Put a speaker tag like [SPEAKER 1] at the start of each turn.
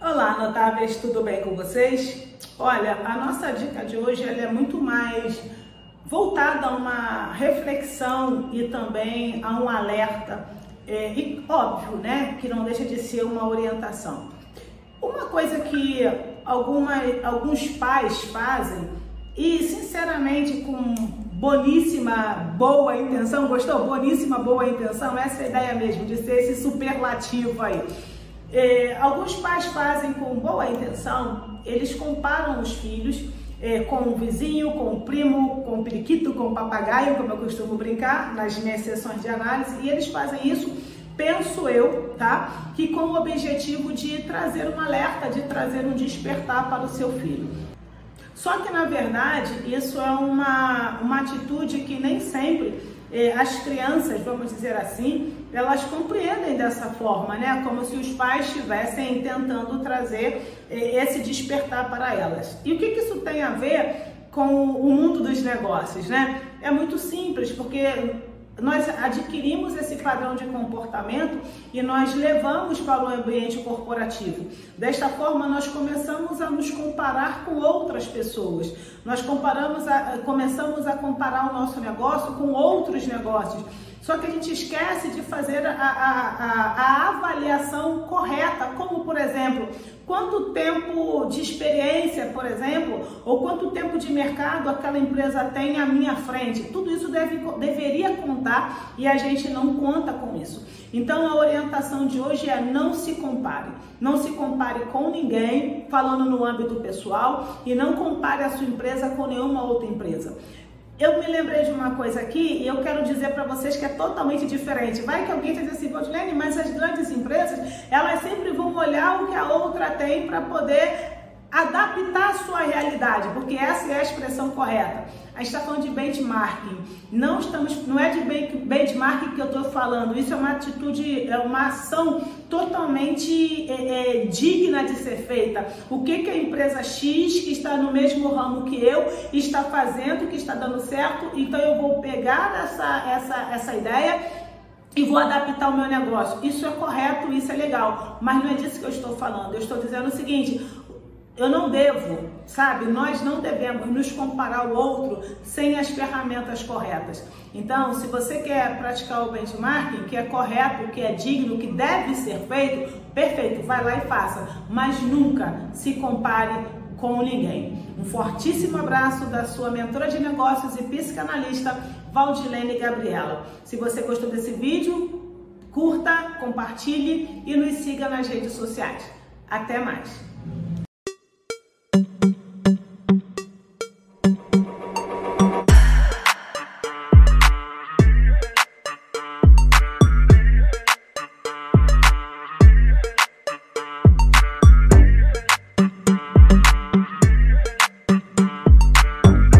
[SPEAKER 1] Olá, notáveis, tudo bem com vocês? Olha, a nossa dica de hoje é muito mais voltada a uma reflexão e também a um alerta, é, e óbvio, né, que não deixa de ser uma orientação. Uma coisa que alguma, alguns pais fazem e, sinceramente, com boníssima boa intenção, gostou? Boníssima boa intenção, essa é a ideia mesmo, de ser esse superlativo aí. É, alguns pais fazem com boa intenção, eles comparam os filhos é, com o vizinho, com o primo, com o periquito, com o papagaio, como eu costumo brincar nas minhas sessões de análise, e eles fazem isso, penso eu, tá? Que com o objetivo de trazer um alerta, de trazer um despertar para o seu filho. Só que na verdade isso é uma, uma atitude que nem sempre as crianças, vamos dizer assim, elas compreendem dessa forma, né? Como se os pais estivessem tentando trazer eh, esse despertar para elas. E o que, isso tem a ver com o mundo dos negócios, né? É muito simples, porque nós adquirimos esse padrão de comportamento e nós levamos para o ambiente corporativo. Desta forma, nós começamos a nos comparar com outras pessoas. Nós comparamos a, começamos a comparar o nosso negócio com outros negócios. Só que a gente esquece de fazer a, a, a, avaliação correta, como por exemplo, quanto tempo de experiência, por exemplo, ou quanto tempo de mercado aquela empresa tem à minha frente. Tudo isso deve, deveria contar e a gente não conta com isso. Então a orientação de hoje é não se compare. Não se compare com ninguém, falando no âmbito pessoal, e não compare a sua empresa com nenhuma outra empresa. Eu me lembrei de uma coisa aqui e eu quero dizer para vocês que é totalmente diferente. Vai que alguém diz assim, Valdilene, mas as grandes empresas, elas sempre vão olhar o que a outra tem para poder adaptar a sua realidade, porque essa é a expressão correta. A gente está falando de benchmarking. Não estamos, não é de benchmarking que eu estou falando. Isso é uma atitude, é uma ação totalmente é, é, digna de ser feita. O que, que a empresa X que está no mesmo ramo que eu está fazendo, que está dando certo? Então eu vou pegar essa essa essa ideia e vou adaptar o meu negócio. Isso é correto, isso é legal, mas não é disso que eu estou falando. Eu estou dizendo o seguinte: eu não devo, sabe? Nós não devemos nos comparar ao outro sem as ferramentas corretas. Então, se você quer praticar o benchmarking, que é correto, que é digno, que deve ser feito, perfeito, vai lá e faça. Mas nunca se compare com ninguém. Um fortíssimo abraço da sua mentora de negócios e psicanalista, Valdilene Gabriela. Se você gostou desse vídeo, curta, compartilhe e nos siga nas redes sociais. Até mais!